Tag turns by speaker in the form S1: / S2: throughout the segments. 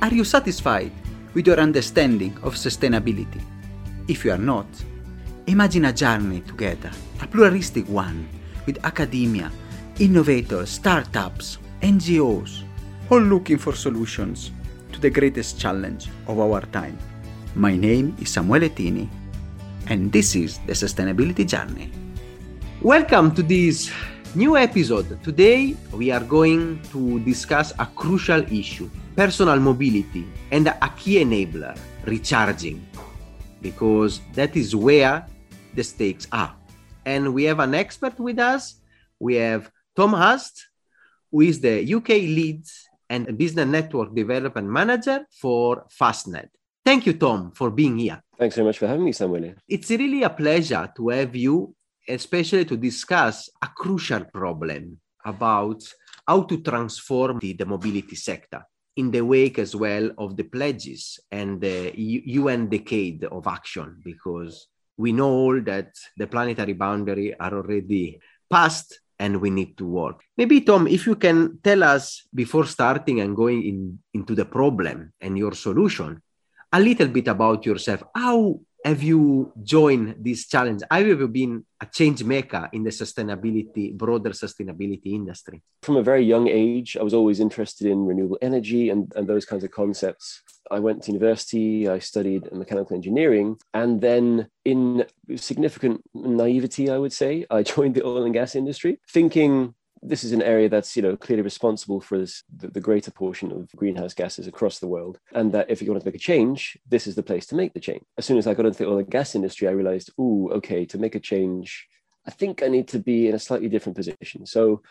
S1: Are you satisfied with your understanding of sustainability? If you are not, imagine a journey together, a pluralistic one, with academia, innovators, startups, NGOs, all looking for solutions to the greatest challenge of our time. My name is Samuele Tini, and this is the Sustainability Journey.
S2: Welcome to this new episode. Today we are going to discuss a crucial issue personal mobility and a key enabler recharging, because that is where the stakes are. And we have an expert with us. We have Tom Hurst, who is the UK lead and business network development manager for Fastned. Thank you, Tom, for being here.
S3: Thanks very much for having me, Samuel.
S2: It's really a pleasure to have you, especially to discuss a crucial problem about how to transform the, the mobility sector in the wake as well of the pledges and the UN decade of action, because we know all that the planetary boundary are already passed and we need to work. Maybe, Tom, if you can tell us before starting and going in, into the problem and your solution, a little bit about yourself. How have you joined this challenge? Have you been a change maker in the sustainability, broader sustainability industry?
S3: From a very young age, I was always interested in renewable energy and, and those kinds of concepts. I went to university, I studied mechanical engineering, and then in significant naivety, I would say, I joined the oil and gas industry, thinking this is an area that's you know clearly responsible for this, the, the, greater portion of greenhouse gases across the world and that if you want to make a change this is the place to make the change as soon as i got into the oil and gas industry i realized oh okay to make a change I think I need to be in a slightly different position. So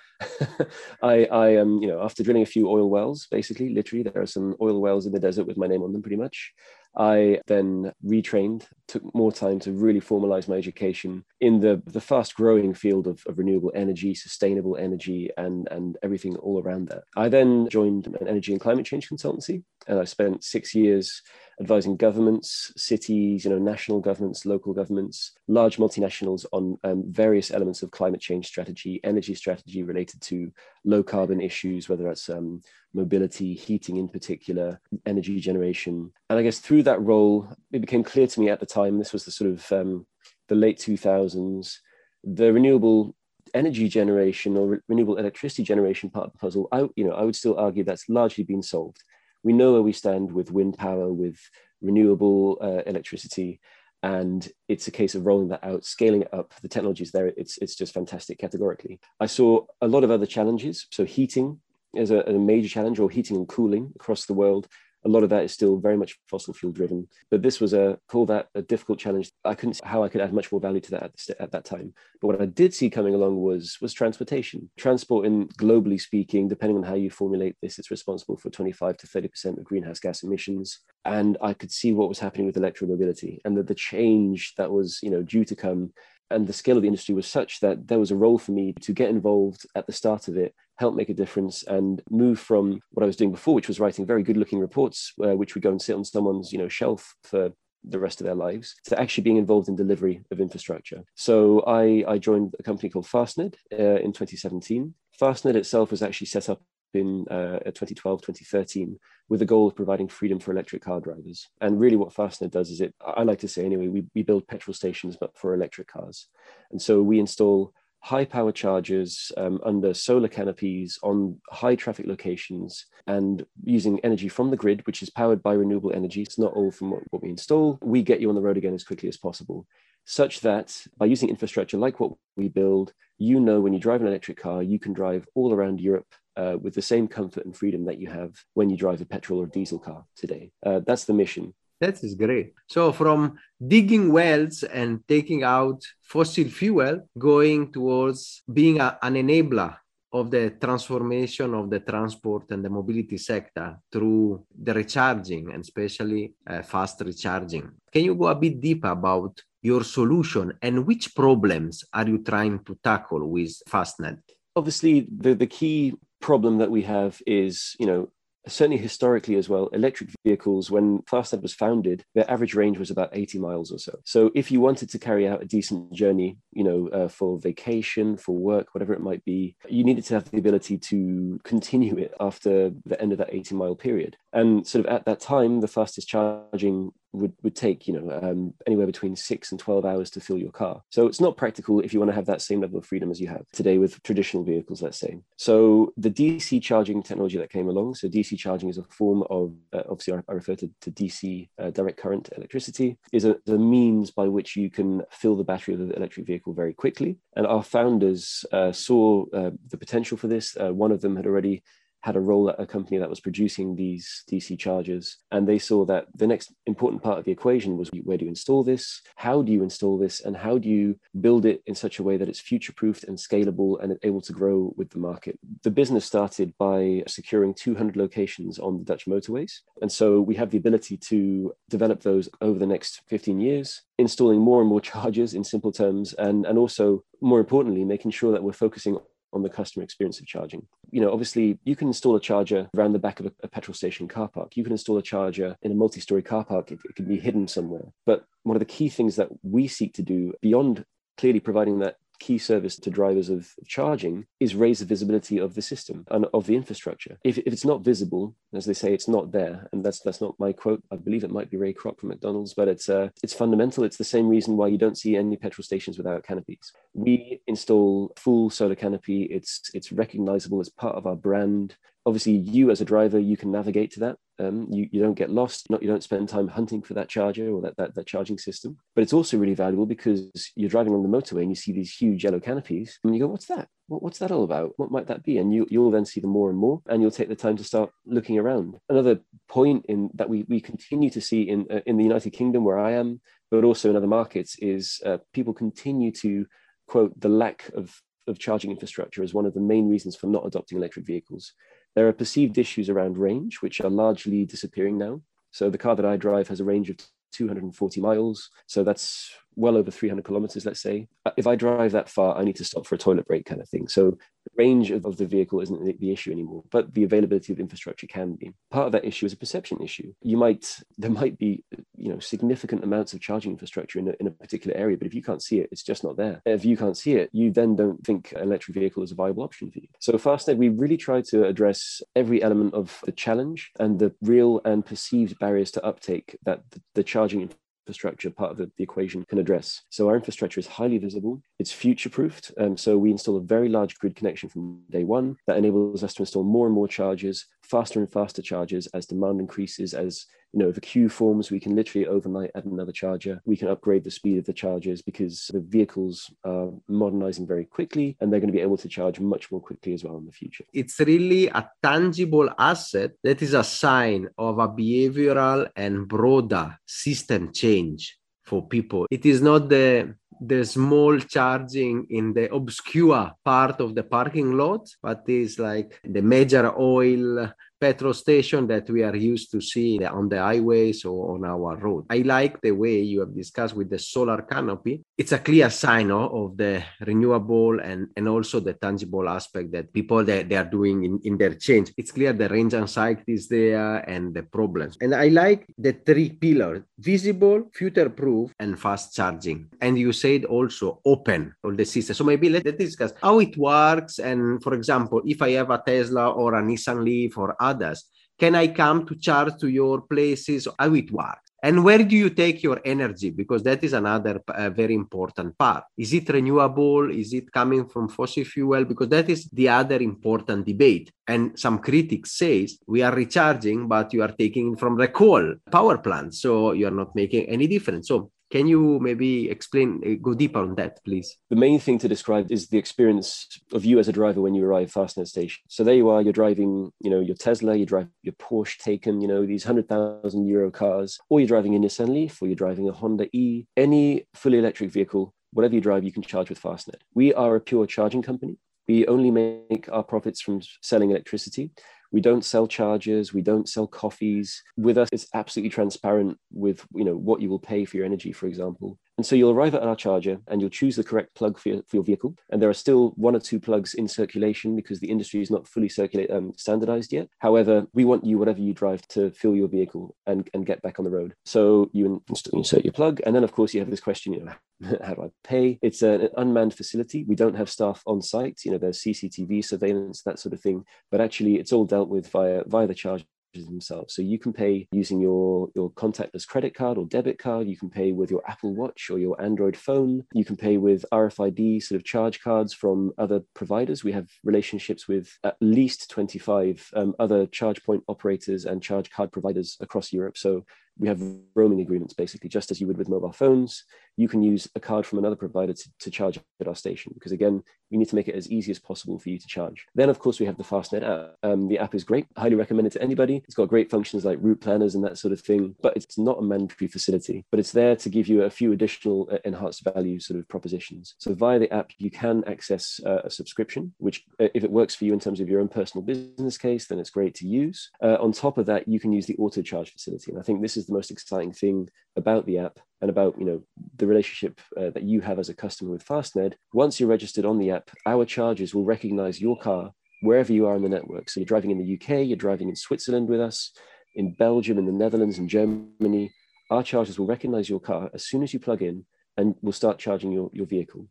S3: I, I am, um, you know, after drilling a few oil wells, basically, literally, there are some oil wells in the desert with my name on them pretty much. I then retrained, took more time to really formalize my education in the, the fast growing field of, of renewable energy, sustainable energy, and, and everything all around that. I then joined an energy and climate change consultancy, and I spent six years advising governments, cities, you know, national governments, local governments, large multinationals on um, various elements of climate change strategy, energy strategy related to low carbon issues, whether that's um, mobility, heating in particular, energy generation. And I guess through that role, it became clear to me at the time, this was the sort of um, the late 2000s, the renewable energy generation or re- renewable electricity generation part of the puzzle, I, you know, I would still argue that's largely been solved we know where we stand with wind power, with renewable uh, electricity, and it's a case of rolling that out, scaling it up. The technology is there; it's it's just fantastic categorically. I saw a lot of other challenges. So heating is a, a major challenge, or heating and cooling across the world a lot of that is still very much fossil fuel driven. But this was a call that a difficult challenge. I couldn't see how I could add much more value to that at, at, that time. But what I did see coming along was was transportation. Transport, in globally speaking, depending on how you formulate this, it's responsible for 25 to 30 percent of greenhouse gas emissions. And I could see what was happening with electromobility and that the change that was you know due to come and the scale of the industry was such that there was a role for me to get involved at the start of it help make a difference and move from what I was doing before, which was writing very good looking reports, uh, which would go and sit on someone's you know shelf for the rest of their lives to actually being involved in delivery of infrastructure. So I, I joined a company called Fastned uh, in 2017. Fastned itself was actually set up in uh, 2012, 2013, with the goal of providing freedom for electric car drivers. And really, what Fastned does is it, I like to say anyway, we, we build petrol stations, but for electric cars. And so we install high power chargers um, under solar canopies on high traffic locations and using energy from the grid, which is powered by renewable energy. It's not all from what, what we install. We get you on the road again as quickly as possible, such that by using infrastructure like what we build, you know when you drive an electric car, you can drive all around Europe uh, with the same comfort and freedom that you have when you drive a petrol or diesel car today. Uh, that's the mission.
S2: That is great. So from digging wells and taking out fossil fuel, going towards being a, an enabler of the transformation of the transport and the mobility sector through the recharging and especially uh, fast recharging. Can you go a bit deeper about your solution and which problems are you trying to tackle with Fastned?
S3: Obviously, the, the key problem that we have is, you know, certainly historically as well, electric vehicles, when Fastned was founded, their average range was about 80 miles or so. So if you wanted to carry out a decent journey, you know, uh, for vacation, for work, whatever it might be, you needed to have the ability to continue it after the end of that 80 mile period. And sort of at that time, the fastest charging would, would take you know um, anywhere between six and 12 hours to fill your car. So it's not practical if you want to have that same level of freedom as you have today with traditional vehicles let's say. So the dc charging technology that came along so dc charging is a form of uh, obviously I, I, refer to, to dc uh, direct current electricity is a, a, means by which you can fill the battery of the electric vehicle very quickly. And our founders uh, saw uh, the potential for this. Uh, one of them had already had a role at a company that was producing these DC chargers. And they saw that the next important part of the equation was where do you install this? How do you install this? And how do you build it in such a way that it's future proofed and scalable and able to grow with the market? The business started by securing 200 locations on the Dutch motorways. And so we have the ability to develop those over the next 15 years installing more and more chargers in simple terms and, and also more importantly making sure that we're focusing on the customer experience of charging. You know, obviously, you can install a charger around the back of a, a petrol station car park. You can install a charger in a multi story car park, it, it can be hidden somewhere. But one of the key things that we seek to do beyond clearly providing that key service to drivers of charging is raise the visibility of the system and of the infrastructure. If, if it's not visible, as they say, it's not there. And that's that's not my quote. I believe it might be Ray Kroc from McDonald's, but it's uh, it's fundamental. It's the same reason why you don't see any petrol stations without canopies. We install full solar canopy. It's it's recognizable as part of our brand obviously you as a driver you can navigate to that. Um, you, you don't get lost. Not you don't spend time hunting for that charger or that, that, that charging system. But it's also really valuable because you're driving on the motorway and you see these huge yellow canopies and you go what's that? What, what's that all about? What might that be? And you, you'll then see them more and more and you'll take the time to start looking around. Another point in that we, we continue to see in, uh, in the united kingdom where i am but also in other markets is uh, people continue to quote the lack of of charging infrastructure as one of the main reasons for not adopting electric vehicles. There are perceived issues around range, which are largely disappearing now. So the car that I drive has a range of 240 miles. So that's well over 300 kilometers, let's say. Uh, if I drive that far, I need to stop for a toilet break kind of thing. So the range of, of the vehicle isn't the, issue anymore, but the availability of infrastructure can be. Part of that issue is a perception issue. You might, there might be, you know, significant amounts of charging infrastructure in a, in a particular area, but if you can't see it, it's just not there. If you can't see it, you then don't think electric vehicle is a viable option for you. So Fastned, we really try to address every element of the challenge and the real and perceived barriers to uptake that the, the charging infrastructure part of the, the, equation can address. So our infrastructure is highly visible, it's future proofed. Um, so we install a very large grid connection from day one that enables us to install more and more charges, faster and faster charges as demand increases, as you know, if a queue forms, we can literally overnight add another charger. We can upgrade the speed of the chargers because the vehicles are modernizing very quickly and they're going to be able to charge much more quickly as well in the future.
S2: It's really a tangible asset that is a sign of a behavioral and broader system change for people. It is not the the small charging in the obscure part of the parking lot, but is like the major oil petrol station that we are used to see on the highways or on our road. I like the way you have discussed with the solar canopy. It's a clear sign oh, of the renewable and, and also the tangible aspect that people that they are doing in, in their change. It's clear the range anxiety is there and the problems. And I like the three pillars, visible, future proof, and fast charging. And you said also open all the system. So maybe let's discuss how it works. And for example, if I have a Tesla or a Nissan Leaf or others? Can I come to charge to your places? How it works? And where do you take your energy? Because that is another uh, very important part. Is it renewable? Is it coming from fossil fuel? Because that is the other important debate. And some critics say we are recharging, but you are taking it from the coal power plant, so you are not making any difference. So can you maybe explain, uh, go deeper on that, please?
S3: The main thing to describe is the experience of you as a driver when you arrive at Fastned station. So there you are, you're driving, you know, your Tesla, you drive your Porsche Taycan, you know, these 100,000 euro cars, or you're driving a Nissan Leaf, or you're driving a Honda E, any fully electric vehicle, whatever you drive, you can charge with Fastned. We are a pure charging company. We only make our profits from selling electricity. We don't sell chargers. We don't sell coffees. With us, it's absolutely transparent with you know what you will pay for your energy, for example. And so you'll arrive at our charger and you'll choose the correct plug for your, for your vehicle. And there are still one or two plugs in circulation because the industry is not fully circulate, um, standardized yet. However, we want you, whatever you drive, to fill your vehicle and, and get back on the road. So you insert your plug. And then, of course, you have this question, you know, how do I pay? It's an unmanned facility. We don't have staff on site. You know, there's CCTV surveillance, that sort of thing. But actually, it's all dealt with via, via the charge themselves. So you can pay using your, your contactless credit card or debit card. You can pay with your Apple Watch or your Android phone. You can pay with RFID sort of charge cards from other providers. We have relationships with at least 25 um, other charge point operators and charge card providers across Europe. So we have roaming agreements basically, just as you would with mobile phones. You can use a card from another provider to, to charge at our station because, again, we need to make it as easy as possible for you to charge. Then, of course, we have the Fastned app. Um, the app is great, highly recommended to anybody. It's got great functions like route planners and that sort of thing, but it's not a mandatory facility, but it's there to give you a few additional uh, enhanced value sort of propositions. So, via the app, you can access uh, a subscription, which, uh, if it works for you in terms of your own personal business case, then it's great to use. Uh, on top of that, you can use the auto charge facility. And I think this is the most exciting thing about the app and about you know the relationship uh, that you have as a customer with Fastned. Once you're registered on the app, our chargers will recognize your car wherever you are in the network. So you're driving in the UK, you're driving in Switzerland with us, in Belgium, in the Netherlands, in Germany. Our chargers will recognize your car as soon as you plug in and will start charging your, your vehicle.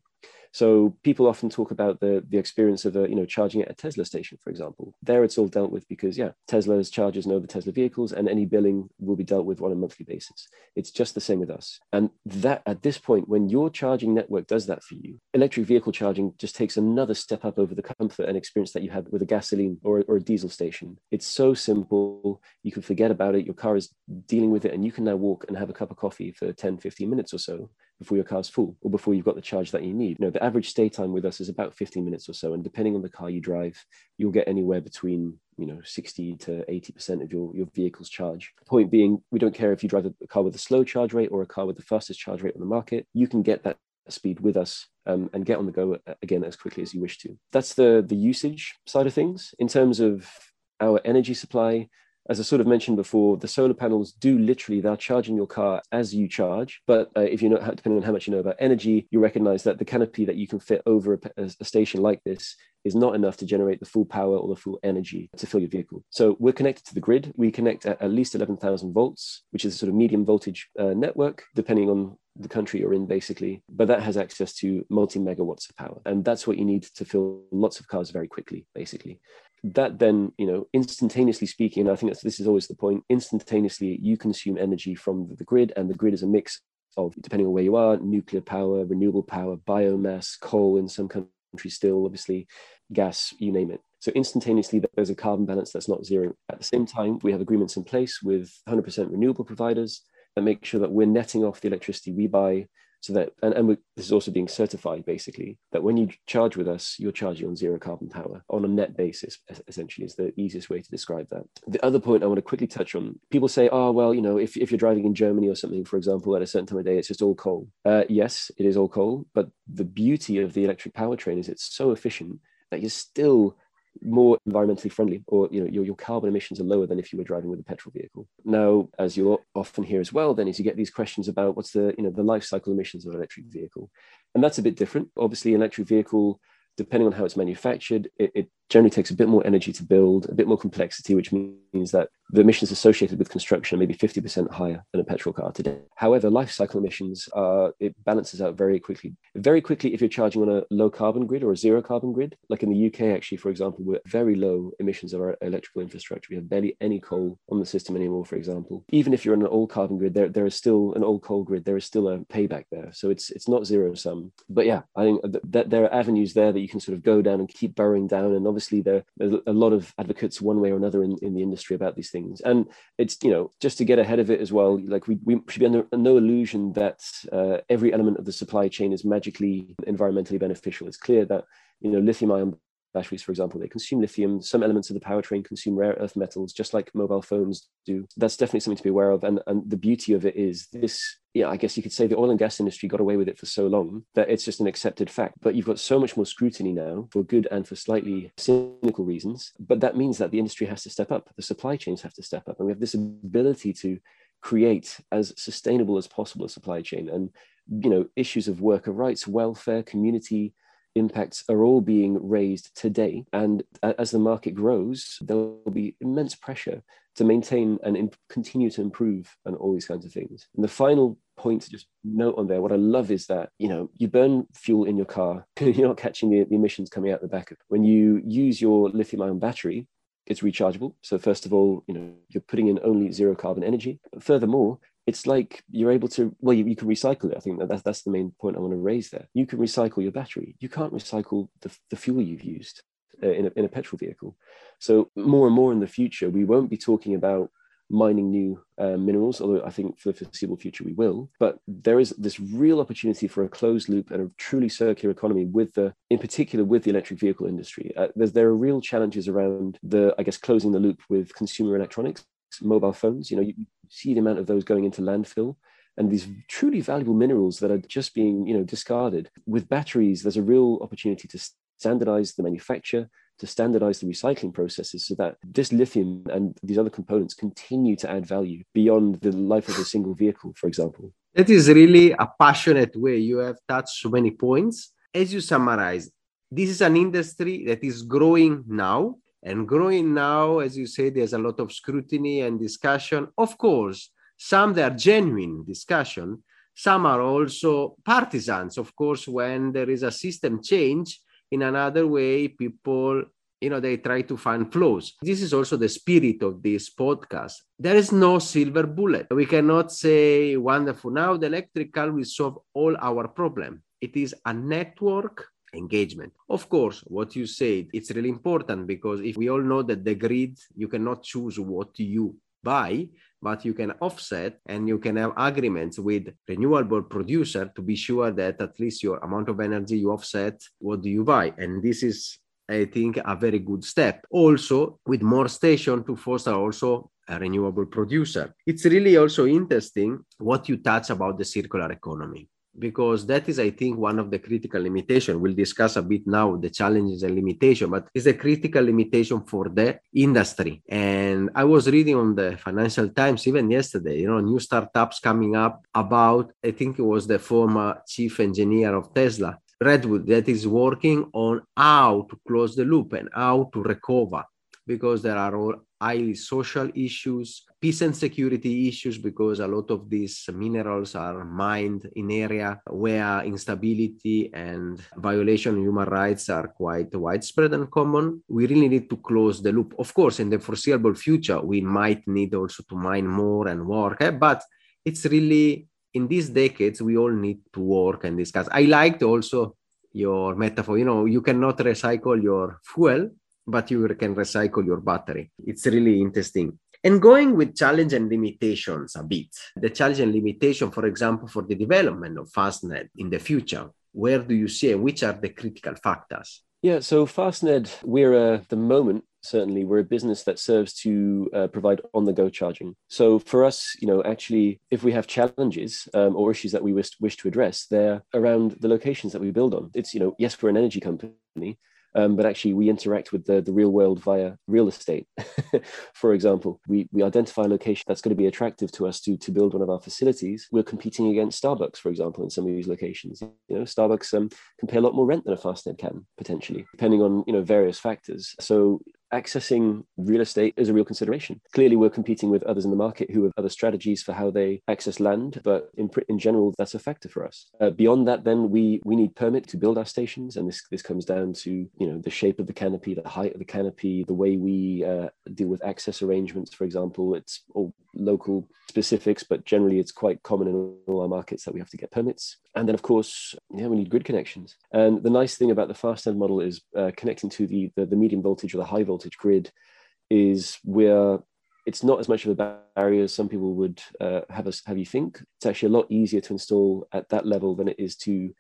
S3: So people often talk about the the experience of a you know charging at a Tesla station, for example. There it's all dealt with because yeah, Tesla's chargers know the Tesla vehicles, and any billing will be dealt with on a monthly basis. It's just the same with us. And that at this point, when your charging network does that for you, electric vehicle charging just takes another step up over the comfort and experience that you had with a gasoline or, or a diesel station. It's so simple. You can forget about it. Your car is dealing with it, and you can now walk and have a cup of coffee for 10, 15 minutes or so before your car's full or before you've got the charge that you need. You know, the average stay time with us is about 15 minutes or so. And depending on the car you drive, you'll get anywhere between, you know, 60 to 80% of your, your vehicle's charge. Point being, we don't care if you drive a car with a slow charge rate or a car with the fastest charge rate on the market, you can get that speed with us um, and get on the go uh, again as quickly as you wish to. That's the the usage side of things. In terms of our energy supply, as I sort of mentioned before, the solar panels do literally, they're charging your car as you charge. But uh, if you know, depending on how much you know about energy, you recognize that the canopy that you can fit over a, a, station like this is not enough to generate the full power or the full energy to fill your vehicle. So we're connected to the grid. We connect at at least 11,000 volts, which is a sort of medium voltage uh, network, depending on the country you're in, basically. But that has access to multi megawatts of power. And that's what you need to fill lots of cars very quickly, basically that then you know instantaneously speaking and i think that's this is always the point instantaneously you consume energy from the grid and the grid is a mix of depending on where you are nuclear power renewable power biomass coal in some countries still obviously gas you name it. So instantaneously there's a carbon balance that's not zero. At the same time we have agreements in place with 100% renewable providers that make sure that we're netting off the electricity we buy so that and, and this is also being certified basically that when you charge with us you're charging on zero carbon power on a net basis essentially is the easiest way to describe that. The other point i want to quickly touch on people say oh well you know if, if you're driving in germany or something for example at a certain time of day it's just all coal. Uh, yes it is all coal but the beauty of the electric powertrain is it's so efficient that you're still more environmentally friendly or you know your, your carbon emissions are lower than if you were driving with a petrol vehicle. Now as you'll often hear as well then is you get these questions about what's the you know the life cycle emissions of an electric vehicle. And that's a bit different. Obviously an electric vehicle depending on how it's manufactured, it, it, generally takes a bit more energy to build, a bit more complexity, which means that the emissions associated with construction are maybe 50% higher than a petrol car today. However, life cycle emissions are, it balances out very quickly. Very quickly, if you're charging on a low carbon grid or a zero carbon grid, like in the UK, actually, for example, we're very low emissions of our electrical infrastructure. We have barely any coal on the system anymore, for example. Even if you're on an old carbon grid, there, there is still an old coal grid, there is still a payback there. So it's, it's not zero sum. But yeah, I think that there are avenues there that you can sort of go down and keep burrowing down. And obviously, there, there's a lot of advocates one way or another in, in the industry about these things. And it's, you know, just to get ahead of it as well, like we, we should be under no illusion that uh, every element of the supply chain is magically environmentally beneficial. It's clear that, you know, lithium ion batteries, for example, they consume lithium. Some elements of the powertrain consume rare earth metals, just like mobile phones do. That's definitely something to be aware of. And, and the beauty of it is this, yeah, I guess you could say the oil and gas industry got away with it for so long that it's just an accepted fact. But you've got so much more scrutiny now for good and for slightly cynical reasons. But that means that the industry has to step up, the supply chains have to step up. And we have this ability to create as sustainable as possible a supply chain. And you know, issues of worker rights, welfare, community impacts are all being raised today. And as the market grows, there will be immense pressure to maintain and imp- continue to improve and all these kinds of things. And the final point to just note on there, what I love is that, you know, you burn fuel in your car, you're not catching the, the emissions coming out the back. When you use your lithium ion battery, it's rechargeable. So first of all, you know, you're putting in only zero carbon energy. But Furthermore, it's like you're able to well you, you can recycle it. I think that that's, that's the main point i want to raise there. You can recycle your battery. You can't recycle the, the fuel you've used uh, in, a, in a petrol vehicle. So more and more in the future we won't be talking about mining new uh, minerals although i think for the foreseeable future we will. But there is this real opportunity for a closed loop and a truly circular economy with the in particular with the electric vehicle industry. Uh, there are real challenges around the i guess closing the loop with consumer electronics mobile phones. You know, you see the amount of those going into landfill and these truly valuable minerals that are just being, you know, discarded. With batteries, there's a real opportunity to standardize the manufacture, to standardize the recycling processes so that this lithium and these other components continue to add value beyond the life of a single vehicle, for example.
S2: That is really a passionate way. You have touched so many points. As you summarize, this is an industry that is growing now and growing now, as you say, there's a lot of scrutiny and discussion. Of course, some they are genuine discussion. Some are also partisans. Of course, when there is a system change in another way, people you know they try to find flaws this is also the spirit of this podcast there is no silver bullet we cannot say wonderful now the electric car will solve all our problem it is a network engagement. Of course, what you said, it's really important because if we all know that the grid, you cannot choose what you buy, but you can offset and you can have agreements with renewable producer to be sure that at least your amount of energy you offset what do you buy. And this is I think a very good step. Also, with more station to foster also a renewable producer. It's really also interesting what you touch about the circular economy because that is i think one of the critical limitation. We'll discuss a bit now the challenges and limitation but it's a critical limitation for the industry. And i was reading on the financial times even yesterday you know new startups coming up about i think it was the former chief engineer of tesla redwood that is working on how to close the loop and how to recover because there are all highly social issues, peace and security issues, because a lot of these minerals are mined in area where instability and violation of human rights are quite widespread and common. We really need to close the loop. Of course, in the foreseeable future, we might need also to mine more and work, eh? but it's really in these decades we all need to work and discuss. I liked also your metaphor. You know, you cannot recycle your fuel but you can recycle your battery. It's really interesting. And going with challenge and limitations a bit, the challenge and limitation, for example, for the development of FastNed in the future, where do you see which are the critical factors?
S3: Yeah, so FastNed, we're uh, the moment certainly we're a business that serves to uh, provide on-the-go charging. So for us, you know, actually, if we have challenges um, or issues that we wish, wish to address, they're around the locations that we build on. It's you know, yes, we're an energy company, um, but actually we interact with the, the real world via real estate. For example, we, we identify a location that's going to be attractive to us to, to build one of our facilities. We're competing against Starbucks, for example, in some of these locations. You know, Starbucks um, can pay a lot more rent than a Fastned can potentially, depending on you know various factors. So accessing real estate is a real consideration. Clearly, we're competing with others in the market who have other strategies for how they access land, but in, in general, that's a factor for us. Uh, beyond that, then we we need permit to build our stations, and this this comes down to you know the shape of the canopy, the height of the canopy, the way we uh, deal with access arrangements. For example, it's all local specifics, but generally, it's quite common in all our markets that we have to get permits. And then, of course, yeah, we need grid connections. And the nice thing about the Fastned model is uh, connecting to the, the, the medium voltage or the high voltage grid is where it's not as much of a barrier as some people would uh, have us have you think. It's actually a lot easier to install at that level than it is to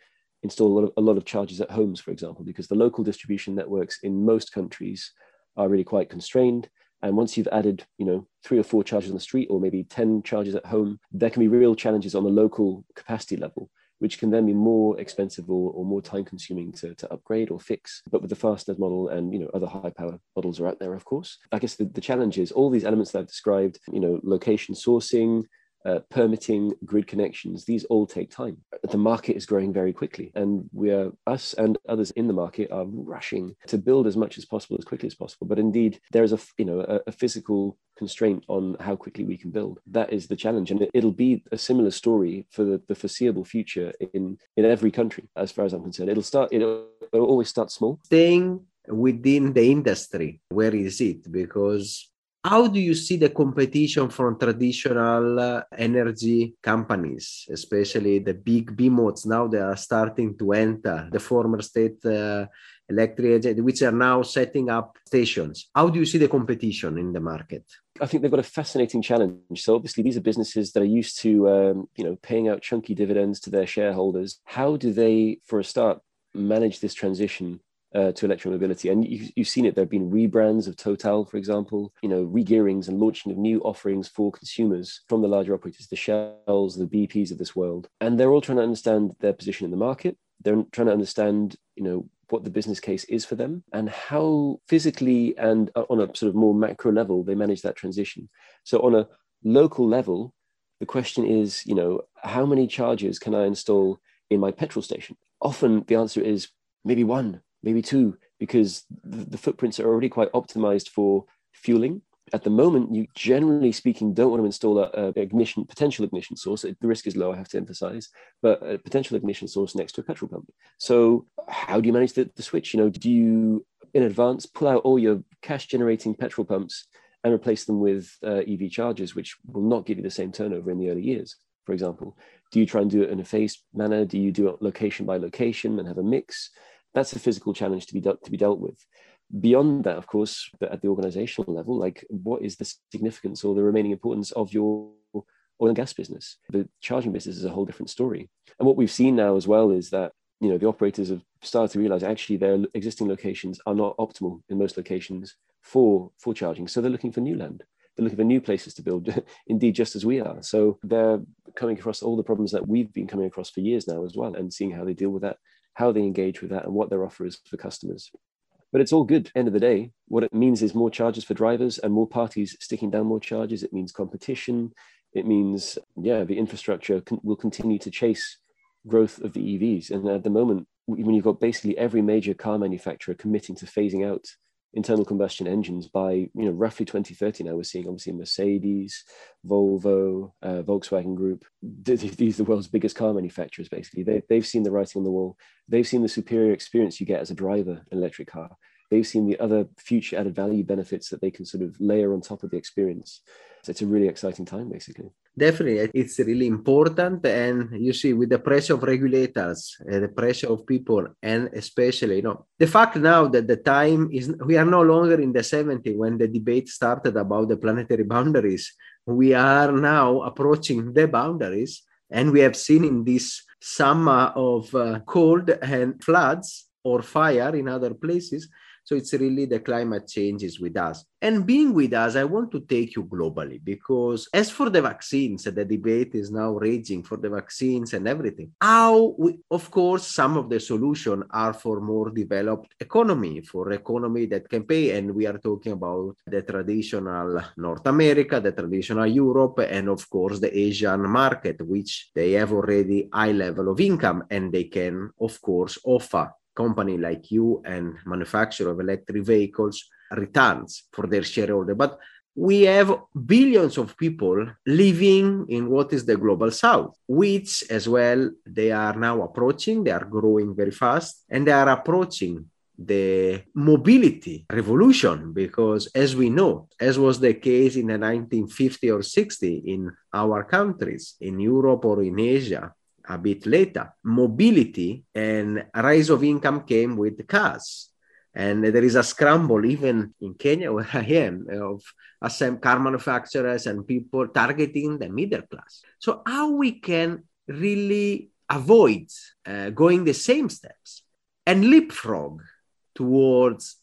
S3: install a lot of, a lot of chargers at homes, for example, because the local distribution networks in most countries are really quite constrained. And once you've added, you know, three or four charges on the street, or maybe ten charges at home, there can be real challenges on the local capacity level which can then be more expensive or, or more time consuming to, to upgrade or fix. But with the Fastned model and you know other high power models are out there, of course. I guess the, the challenge is all these elements that I've described, you know, location sourcing, uh, permitting, grid connections, these all take time. The market is growing very quickly, and we are, us and others in the market are rushing to build as much as possible as quickly as possible. But indeed, there is a, you know, a, a physical constraint on how quickly we can build. That is the challenge. And it, will be a similar story for the, the, foreseeable future in, in every country, as far as I'm concerned. It'll start, it'll, it'll always start small.
S2: Staying within the industry, where is it? Because how do you see the competition from traditional uh, energy companies, especially the big behemoths now they are starting to enter the former state uh, electric, which are now setting up stations. How do you see the competition in the market?
S3: I think they've got a fascinating challenge. So obviously, these are businesses that are used to, um, you know, paying out chunky dividends to their shareholders. How do they, for a start, manage this transition uh, to electromobility. And you, have seen it. There have been rebrands of Total, for example, you know, regearings and launching of new offerings for consumers from the larger operators, the Shells, the BPs of this world. And they're all trying to understand their position in the market. They're trying to understand, you know, what the business case is for them and how physically and uh, on a sort of more macro level they manage that transition. So on a local level, the question is, you know, how many chargers can I install in my petrol station? Often the answer is maybe one, maybe two, because the, the footprints are already quite optimized for fueling at the moment, you generally speaking don't want to install a, a, ignition potential ignition source. The risk is low, I have to emphasize, but a potential ignition source next to a petrol pump. So, how do you manage the, the switch? You know, do you in advance pull out all your cash generating petrol pumps and replace them with uh, EV chargers, which will not give you the same turnover in the early years? For example, do you try and do it in a phased manner? Do you do it location by location and have a mix? That's a physical challenge to be de- to be dealt with beyond that, of course, at the organizational level, like what is the significance or the remaining importance of your oil and gas business? The charging business is a whole different story. And what we've seen now as well is that you know the operators have started to realize actually their existing locations are not optimal in most locations for for charging. So they're looking for new land. They're looking for new places to build, indeed, just as we are. So they're coming across all the problems that we've been coming across for years now as well, and seeing how they deal with that, how they engage with that, and what their offer is for customers. But it's all good. End of the day, what it means is more charges for drivers and more parties sticking down more charges. It means competition. It means, yeah, the infrastructure can, will continue to chase growth of the EVs. And at the moment, when you've got basically every major car manufacturer committing to phasing out internal combustion engines by you know roughly 2030 now we're seeing obviously mercedes volvo uh, volkswagen group. These are the world's biggest car manufacturers basically. They, they've seen the writing on the wall. They've seen the superior experience you get as a driver in electric car. They've seen the other future added value benefits that they can sort of layer on top of the experience. So it's a really exciting time basically
S2: definitely it's really important. And you see with the pressure of regulators uh, the pressure of people and especially you know the fact now that the time is we are no longer in the 70s when the debate started about the planetary boundaries. We are now approaching the boundaries. And we have seen in this summer of uh, cold and floods or fire in other places so it's really the climate change is with us. And being with us, I want to take you globally because as for the vaccines, the debate is now raging for the vaccines and everything. How, we, of course, some of the solution are for more developed economy, for economy that can pay. And we are talking about the traditional North America, the traditional Europe, and of course the Asian market, which they have already high level of income and they can, of course, offer company like you and manufacturer of electric vehicles returns for their shareholder. But we have billions of people living in what is the global south, which as well they are now approaching, they are growing very fast, and they are approaching the mobility revolution because as we know as was the case in the 1950 or 60 in our countries in europe or in asia a bit later. Mobility and rise of income came with cars. And there is a scramble even in Kenya, where I am, of some car manufacturers and people targeting the middle class. So, how we can really avoid uh, going the same steps and leapfrog towards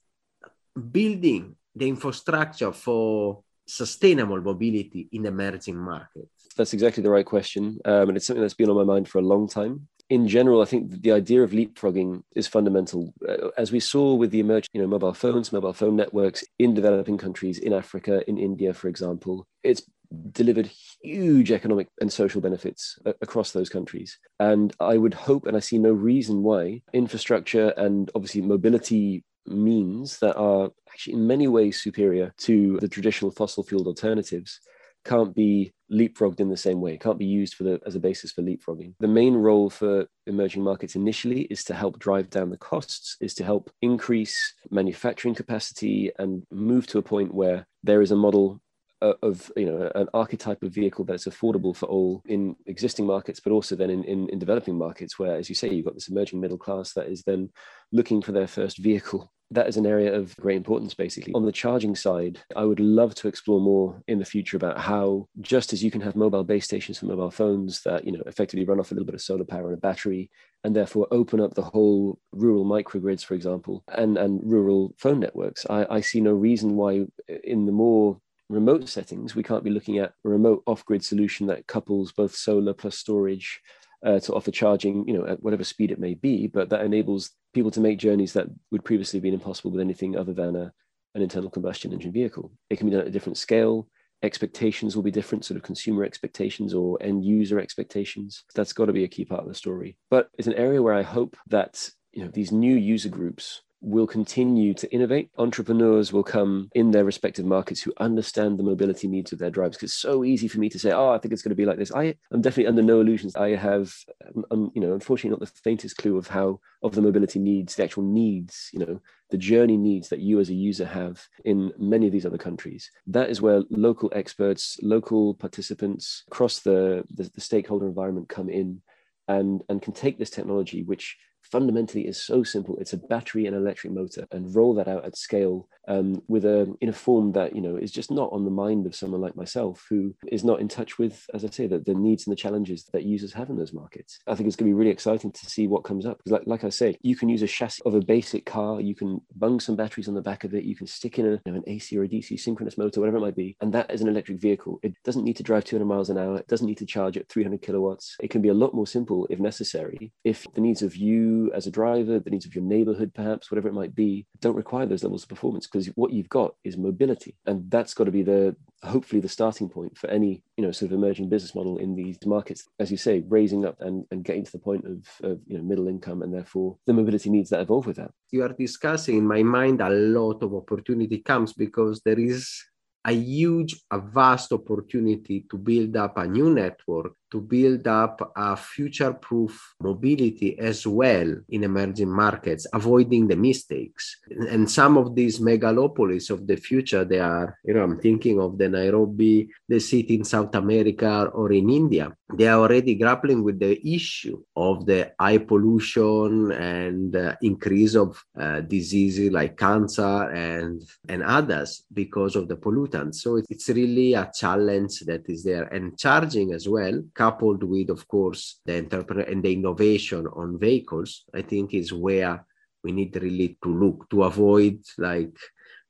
S2: building the infrastructure for sustainable mobility in emerging markets?
S3: That's exactly the right question. Um, and it's something that's been on my mind for a long time. In general, I think the idea of leapfrogging is fundamental. Uh, as we saw with the emergence, you know, mobile phones, mobile phone networks in developing countries, in Africa, in India, for example, it's delivered huge economic and social benefits across those countries. And I would hope, and I see no reason why, infrastructure and obviously mobility means that are actually in many ways superior to the traditional fossil fueled alternatives can't be leapfrogged in the same way, can't be used for the, as a basis for leapfrogging. The main role for emerging markets initially is to help drive down the costs, is to help increase manufacturing capacity and move to a point where there is a model uh, of you know an archetype of vehicle that's affordable for all in existing markets but also then in, in, in developing markets where as you say you've got this emerging middle class that is then looking for their first vehicle that is an area of great importance basically. On the charging side i would love to explore more in the future about how just as you can have mobile base stations for mobile phones that you know effectively run off a little bit of solar power and a battery and therefore open up the whole rural microgrids for example and and rural phone networks. I, I see no reason why in the more remote settings we can't be looking at a remote off-grid solution that couples both solar plus storage uh, to offer charging, you know, at whatever speed it may be, but that enables people to make journeys that would previously have been impossible with anything other than a, an internal combustion engine vehicle. It can be done at a different scale. Expectations will be different, sort of consumer expectations or end user expectations. That's got to be a key part of the story. But it's an area where I hope that you know these new user groups will continue to innovate. Entrepreneurs will come in their respective markets who understand the mobility needs of their drivers. Because it's so easy for me to say, "Oh, I think it's going to be like this." I am definitely under no illusions. I have, um, um, you know, unfortunately, not the faintest clue of how of the mobility needs, the actual needs, you know, the journey needs that you as a user have in many of these other countries. That is where local experts, local participants across the, the, the stakeholder environment come in and and can take this technology, which fundamentally is so simple. It's a battery and electric motor, and roll that out at scale um, with a in a form that you know is just not on the mind of someone like myself who is not in touch with, as I say, the, the needs and the challenges that users have in those markets. I think it's going to be really exciting to see what comes up. Like, like I say, you can use a chassis of a basic car, you can bung some batteries on the back of it, you can stick in a, you know, an AC or a DC synchronous motor, whatever it might be, and that is an electric vehicle. It doesn't need to drive 200 miles an hour. It doesn't need to charge at 300 kilowatts. It can be a lot more simple if necessary. If the needs of you as a driver, the needs of your neighborhood, perhaps, whatever it might be, don't require those levels of performance because what you've got is mobility. And that's got to be the hopefully the starting point for any, you know, sort of emerging business model in these markets, as you say, raising up and, and getting to the point of, of you know middle income and therefore the mobility needs that evolve with that.
S2: You are discussing in my mind a lot of opportunity comes because there is a huge, a vast opportunity to build up a new network to build up a future proof mobility as well in emerging markets, avoiding the mistakes. And some of these megalopolis of the future, they are, you know, I'm thinking of the Nairobi, the city in South America or in India. They are already grappling with the issue of the high pollution and uh, increase of uh, diseases like cancer and, and others because of the pollutants. So it's really a challenge that is there. And charging as well coupled with, of course, the entrepreneur and the innovation on vehicles, I think is where we need really to look to avoid like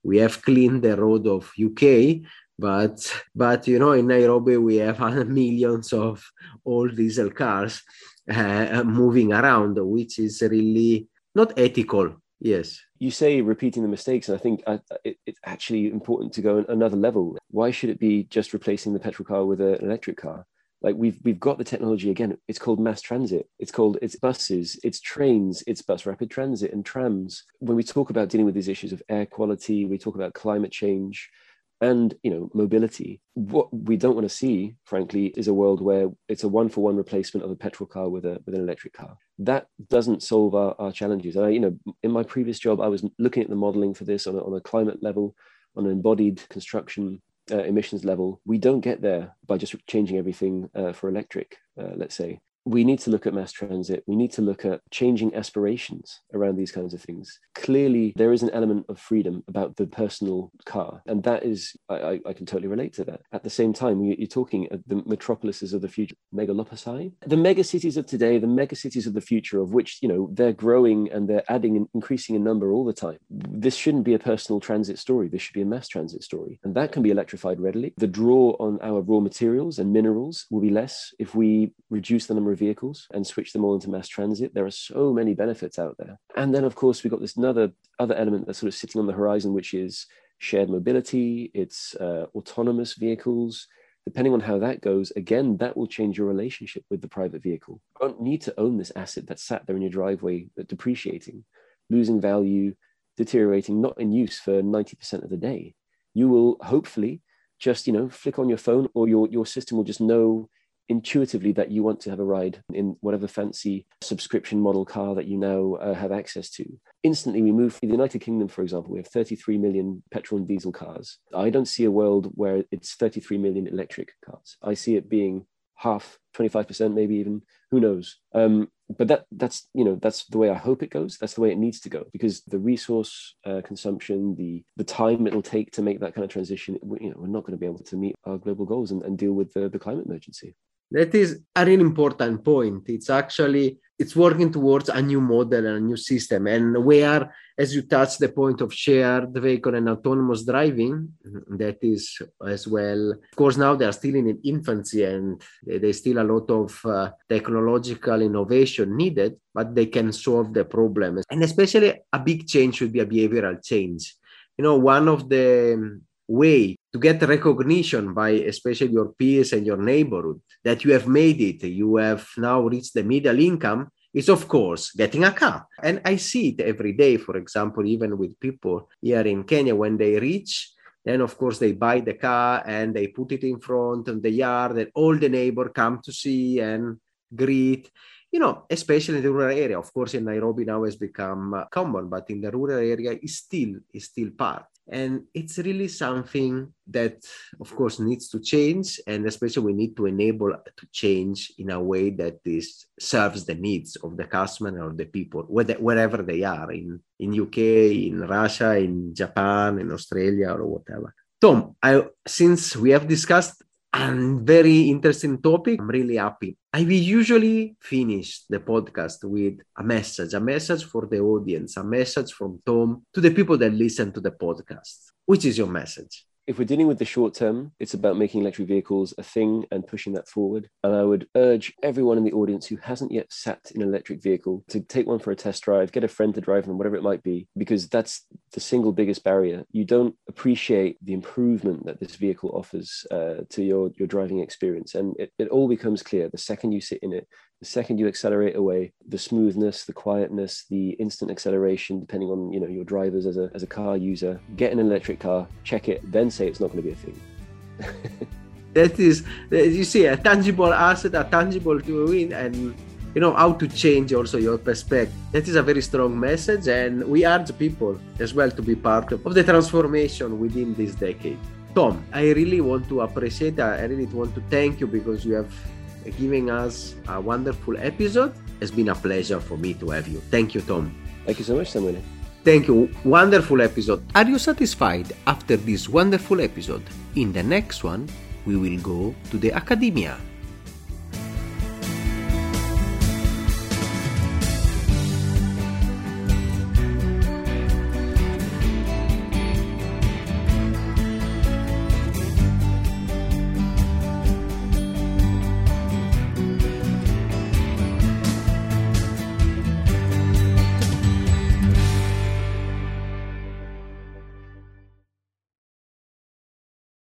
S2: we have cleaned the road of UK, but but you know in Nairobi we have millions of old diesel cars uh, moving around, which is really not ethical. Yes.
S3: You say repeating the mistakes, and I think I, it, it's actually important to go another level. Why should it be just replacing the petrol car with an electric car? Like we've we've got the technology again. It's called mass transit. It's called it's buses it's trains it's bus rapid transit and trams. When we talk about dealing with these issues of air quality we talk about climate change and you know mobility what we don't want to see frankly is a world where it's a one for one replacement of a petrol car with a with an electric car. That doesn't solve our, our challenges. And I, you know in my previous job i was looking at the modeling for this on a, on a climate level on an embodied construction uh, emissions level, we don't get there by just changing everything uh, for electric, uh, let's say we need to look at mass transit. We need to look at changing aspirations around these kinds of things. Clearly, there is an element of freedom about the personal car, and that is, I, I can totally relate to that. At the same time, you're talking at the metropolises of the future, megalopoli, the megacities of today, the megacities of the future, of which you know they're growing and they're adding and increasing in number all the time. This shouldn't be a personal transit story. This should be a mass transit story, and that can be electrified readily. The draw on our raw materials and minerals will be less if we reduce the number vehicles and switch them all into mass transit. There are so many benefits out there. And then, of course, we've got this another other element that's sort of sitting on the horizon, which is shared mobility. It's uh, autonomous vehicles. depending on how that goes, again, that will change your relationship with the private vehicle. You don't need to own this asset that's sat there in your driveway uh, depreciating, losing value, deteriorating, not in use for 90% of the day. You will hopefully just, you know, flick on your phone or your, your system will just know intuitively that you want to have a ride in whatever fancy subscription model car that you now uh, have access to. Instantly, we move the United Kingdom, for example, we have 33 million petrol and diesel cars. I don't see a world where it's 33 million electric cars. I see it being half, 25%, maybe even, who knows? Um, but that that's you know that's the way I hope it goes. That's the way it needs to go because the resource uh, consumption, the the time it'll take to make that kind of transition, you know, we're not going to be able to meet our global goals and, and deal with the, the climate emergency.
S2: That is a really important point. It's actually it's working towards a new model and a new system. And where, as you touch the point of shared vehicle and autonomous driving, that is as well. Of course, now they are still in infancy and there's still a lot of uh, technological innovation needed, but they can solve the problem. And especially a big change should be a behavioral change. You know, one of the way to get recognition by especially your peers and your neighborhood that you have made it you have now reached the middle income is of course getting a car and i see it every day for example even with people here in kenya when they reach then of course they buy the car and they put it in front of the yard and all the neighbor come to see and greet you know, especially in the rural area. Of course, in Nairobi now has become uh, common, but in the rural area still is still part and it's really something that of course needs to change and especially we need to enable to change in a way that this serves the needs of the customer or the people wherever they are in in uk in russia in japan in australia or whatever. Tom I, since we have discussed and very interesting topic. I'm really happy. I will usually finish the podcast with a message, a message for the audience, a message from Tom to the people that listen to the podcast. Which is your message?
S3: If we're dealing with the short term, it's about making electric vehicles a thing and pushing that forward. And I would urge everyone in the audience who hasn't yet sat in an electric vehicle to take one for a test drive, get a friend to drive them, whatever it might be, because that's the single biggest barrier. You don't appreciate the improvement that this vehicle offers uh, to your, your driving experience. And it, it all becomes clear the second you sit in it, the second you accelerate away, the smoothness, the quietness, the instant acceleration, depending on you know your drivers as a as a car user, get an electric car, check it, then say it's not going to be a thing.
S2: that is, you see, a tangible asset, a tangible to win, and you know how to change also your perspective. That is a very strong message, and we urge people as well to be part of the transformation within this decade. Tom, I really want to appreciate. That. I really want to thank you because you have giving us a wonderful episode. It's been a pleasure for me to have you. Thank you, Tom.
S3: Thank you so much, Samuel.
S2: Thank you. Wonderful episode. Are you satisfied after this wonderful episode? In the next one, we will go to the academia